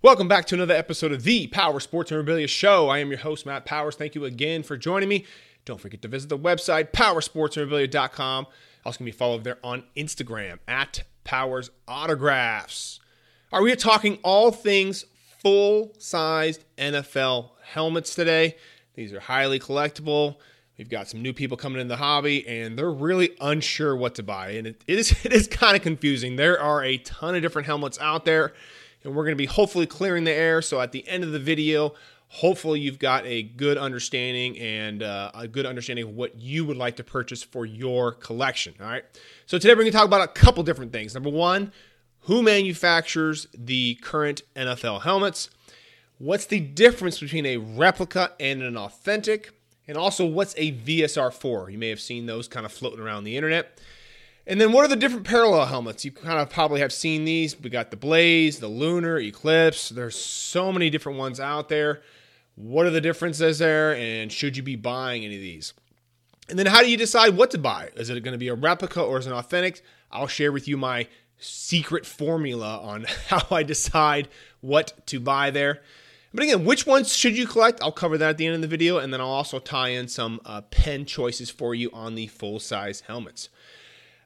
Welcome back to another episode of the Power Sports Memorabilia Show. I am your host, Matt Powers. Thank you again for joining me. Don't forget to visit the website, powersportsmemorabilia.com. Also, can be followed there on Instagram at Powers Autographs. All right, we are talking all things full sized NFL helmets today. These are highly collectible. We've got some new people coming in the hobby, and they're really unsure what to buy. And it is it is kind of confusing. There are a ton of different helmets out there and we're going to be hopefully clearing the air. So at the end of the video, hopefully you've got a good understanding and uh, a good understanding of what you would like to purchase for your collection. All right. So today we're going to talk about a couple different things. Number one, who manufactures the current NFL helmets? What's the difference between a replica and an authentic? And also, what's a VSR4? You may have seen those kind of floating around the internet. And then what are the different parallel helmets? You kind of probably have seen these. We got the Blaze, the Lunar, Eclipse. There's so many different ones out there. What are the differences there? And should you be buying any of these? And then how do you decide what to buy? Is it going to be a replica or is it an authentic? I'll share with you my secret formula on how I decide what to buy there. But again, which ones should you collect? I'll cover that at the end of the video, and then I'll also tie in some uh, pen choices for you on the full size helmets.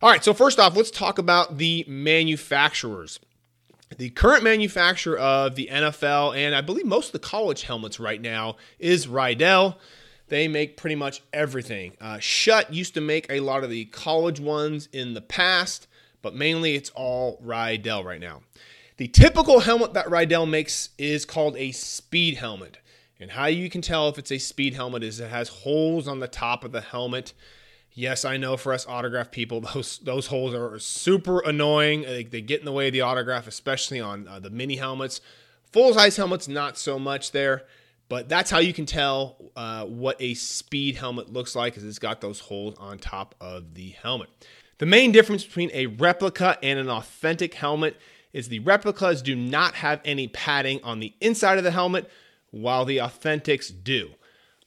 All right, so first off, let's talk about the manufacturers. The current manufacturer of the NFL and I believe most of the college helmets right now is Riddell. They make pretty much everything. Uh, Schutt used to make a lot of the college ones in the past, but mainly it's all Riddell right now. The typical helmet that Riddell makes is called a speed helmet. And how you can tell if it's a speed helmet is it has holes on the top of the helmet Yes, I know for us autograph people, those those holes are super annoying. They, they get in the way of the autograph, especially on uh, the mini helmets. Full size helmets, not so much there, but that's how you can tell uh, what a speed helmet looks like, is it's got those holes on top of the helmet. The main difference between a replica and an authentic helmet is the replicas do not have any padding on the inside of the helmet, while the authentics do.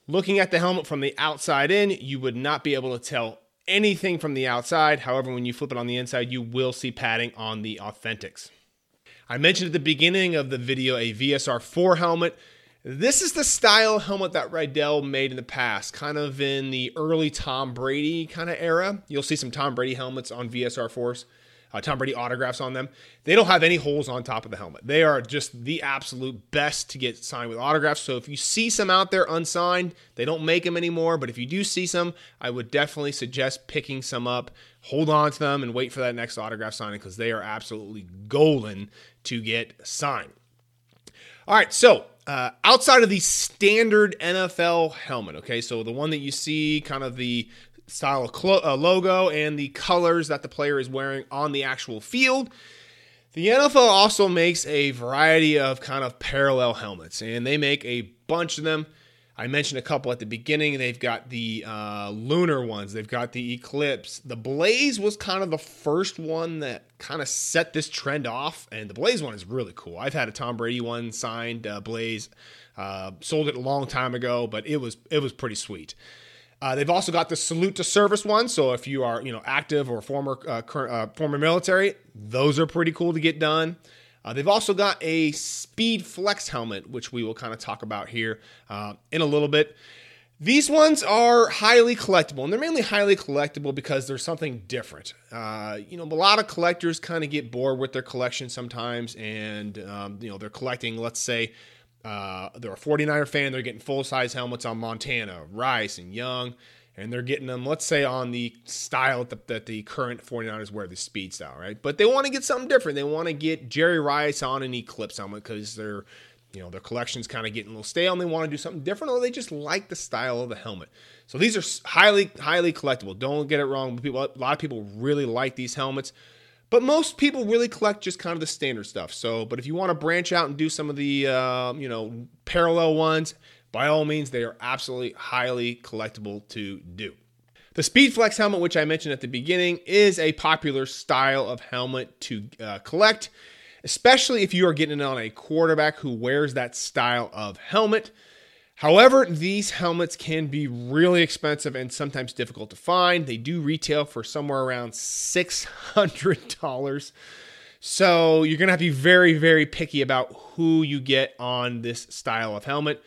Looking at the helmet from the outside in, you would not be able to tell anything from the outside. However, when you flip it on the inside, you will see padding on the Authentics. I mentioned at the beginning of the video a VSR 4 helmet. This is the style helmet that Riddell made in the past, kind of in the early Tom Brady kind of era. You'll see some Tom Brady helmets on VSR 4s uh, Tom Brady autographs on them. They don't have any holes on top of the helmet. They are just the absolute best to get signed with autographs. So if you see some out there unsigned, they don't make them anymore. But if you do see some, I would definitely suggest picking some up, hold on to them, and wait for that next autograph signing because they are absolutely golden to get signed. All right, so uh, outside of the standard NFL helmet, okay, so the one that you see, kind of the style clo- uh, logo and the colors that the player is wearing on the actual field. The NFL also makes a variety of kind of parallel helmets, and they make a bunch of them. I mentioned a couple at the beginning. They've got the uh, lunar ones, they've got the Eclipse. The Blaze was kind of the first one that kind of set this trend off, and the Blaze one is really cool. I've had a Tom Brady one signed uh, Blaze, uh, sold it a long time ago, but it was it was pretty sweet. Uh, they've also got the salute to service one. So if you are, you know, active or former uh, current, uh, former military, those are pretty cool to get done. Uh, they've also got a speed flex helmet, which we will kind of talk about here uh, in a little bit. These ones are highly collectible, and they're mainly highly collectible because there's something different. Uh, you know, a lot of collectors kind of get bored with their collection sometimes, and um, you know, they're collecting, let's say, uh, they're a 49er fan. They're getting full size helmets on Montana, Rice, and Young. And they're getting them, let's say, on the style that the, that the current 49ers wear, the speed style, right? But they want to get something different. They want to get Jerry Rice on an Eclipse helmet because their, you know, their collection's kind of getting a little stale and they want to do something different or they just like the style of the helmet. So these are highly, highly collectible. Don't get it wrong. People, a lot of people really like these helmets. But most people really collect just kind of the standard stuff. So, but if you want to branch out and do some of the, uh, you know, parallel ones, by all means, they are absolutely highly collectible to do. The Speedflex helmet, which I mentioned at the beginning, is a popular style of helmet to uh, collect, especially if you are getting on a quarterback who wears that style of helmet. However, these helmets can be really expensive and sometimes difficult to find. They do retail for somewhere around $600. So you're going to have to be very, very picky about who you get on this style of helmet.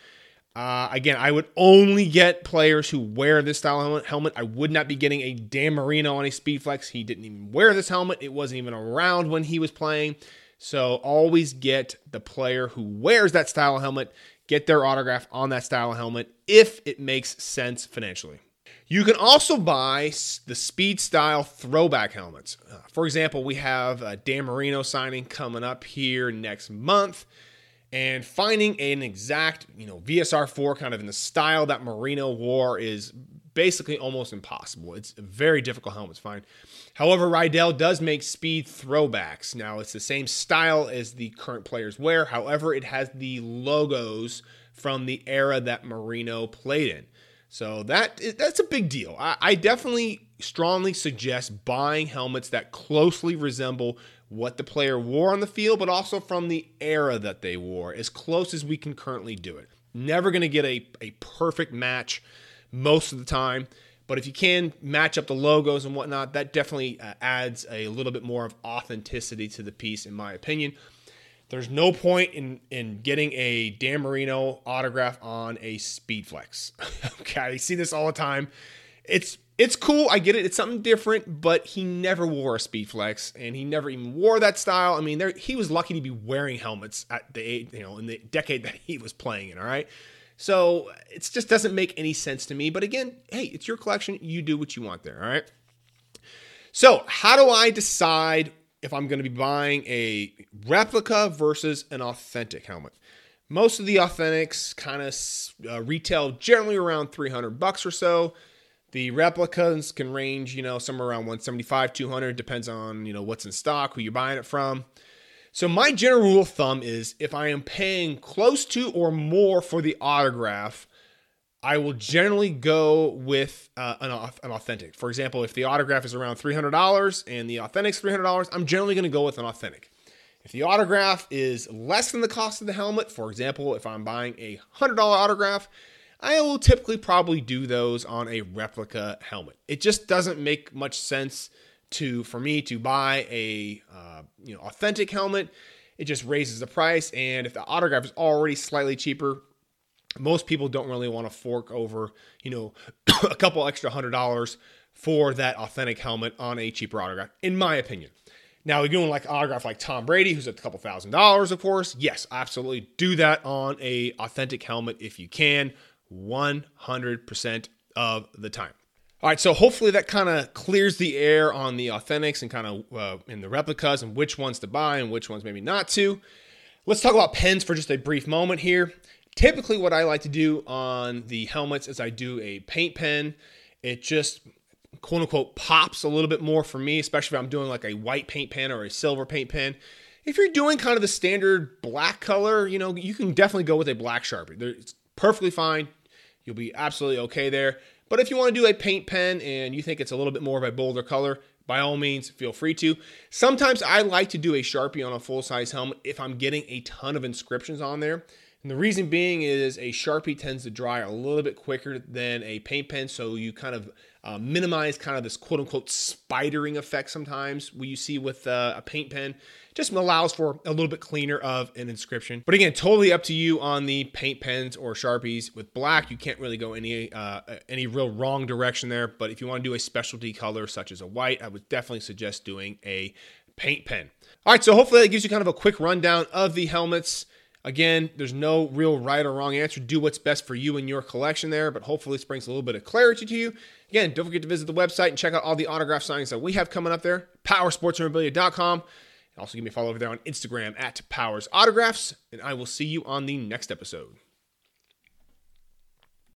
Uh, again, I would only get players who wear this style of helmet. I would not be getting a Dan Marino on a Speedflex. He didn't even wear this helmet. It wasn't even around when he was playing. So always get the player who wears that style helmet, get their autograph on that style helmet if it makes sense financially. You can also buy the Speed Style throwback helmets. Uh, for example, we have a Dan Marino signing coming up here next month and finding an exact, you know, VSR4 kind of in the style that Marino wore is basically almost impossible. It's a very difficult helmet to find. However, Riddell does make speed throwbacks. Now, it's the same style as the current players wear. However, it has the logos from the era that Marino played in. So that that's a big deal. I, I definitely strongly suggest buying helmets that closely resemble what the player wore on the field, but also from the era that they wore, as close as we can currently do it. Never going to get a, a perfect match most of the time, but if you can match up the logos and whatnot, that definitely uh, adds a little bit more of authenticity to the piece, in my opinion. There's no point in in getting a Dan Marino autograph on a Speedflex. okay, I see this all the time. It's it's cool. I get it. It's something different, but he never wore a Speedflex, and he never even wore that style. I mean, there he was lucky to be wearing helmets at the you know in the decade that he was playing in. All right, so it just doesn't make any sense to me. But again, hey, it's your collection. You do what you want there. All right. So how do I decide if I'm going to be buying a replica versus an authentic helmet? Most of the authentics kind of uh, retail generally around 300 bucks or so. The replicas can range, you know, somewhere around 175, 200, depends on, you know, what's in stock, who you're buying it from. So my general rule of thumb is if I am paying close to or more for the autograph, I will generally go with uh, an, an, authentic. For example, if the autograph is around $300 and the authentic's $300, I'm generally going to go with an authentic. If the autograph is less than the cost of the helmet, for example, if I'm buying a $100 autograph, I will typically probably do those on a replica helmet. It just doesn't make much sense to for me to buy a uh, you know authentic helmet. It just raises the price, and if the autograph is already slightly cheaper, most people don't really want to fork over you know a couple extra hundred dollars for that authentic helmet on a cheaper autograph, in my opinion. Now, you're doing like autograph like Tom Brady, who's a couple thousand dollars, of course. Yes, absolutely do that on a authentic helmet if you can. 100% of the time. All right, so hopefully that kind of clears the air on the authentics and kind of uh, in the replicas and which ones to buy and which ones maybe not to. Let's talk about pens for just a brief moment here. Typically, what I like to do on the helmets is I do a paint pen. It just quote unquote pops a little bit more for me, especially if I'm doing like a white paint pen or a silver paint pen. If you're doing kind of the standard black color, you know, you can definitely go with a black Sharpie. It's perfectly fine. You'll be absolutely okay there. But if you want to do a paint pen and you think it's a little bit more of a bolder color, by all means, feel free to. Sometimes I like to do a Sharpie on a full size helmet if I'm getting a ton of inscriptions on there. And the reason being is a Sharpie tends to dry a little bit quicker than a paint pen, so you kind of uh, minimize kind of this quote unquote spidering effect sometimes we you see with uh, a paint pen just allows for a little bit cleaner of an inscription. But again, totally up to you on the paint pens or Sharpies. With black, you can't really go any uh, any real wrong direction there. But if you want to do a specialty color such as a white, I would definitely suggest doing a paint pen. All right, so hopefully that gives you kind of a quick rundown of the helmets. Again, there's no real right or wrong answer. Do what's best for you and your collection there, but hopefully this brings a little bit of clarity to you. Again, don't forget to visit the website and check out all the autograph signings that we have coming up there, powersportsmemorabilia.com. Also, give me a follow over there on Instagram at Powers Autographs, and I will see you on the next episode.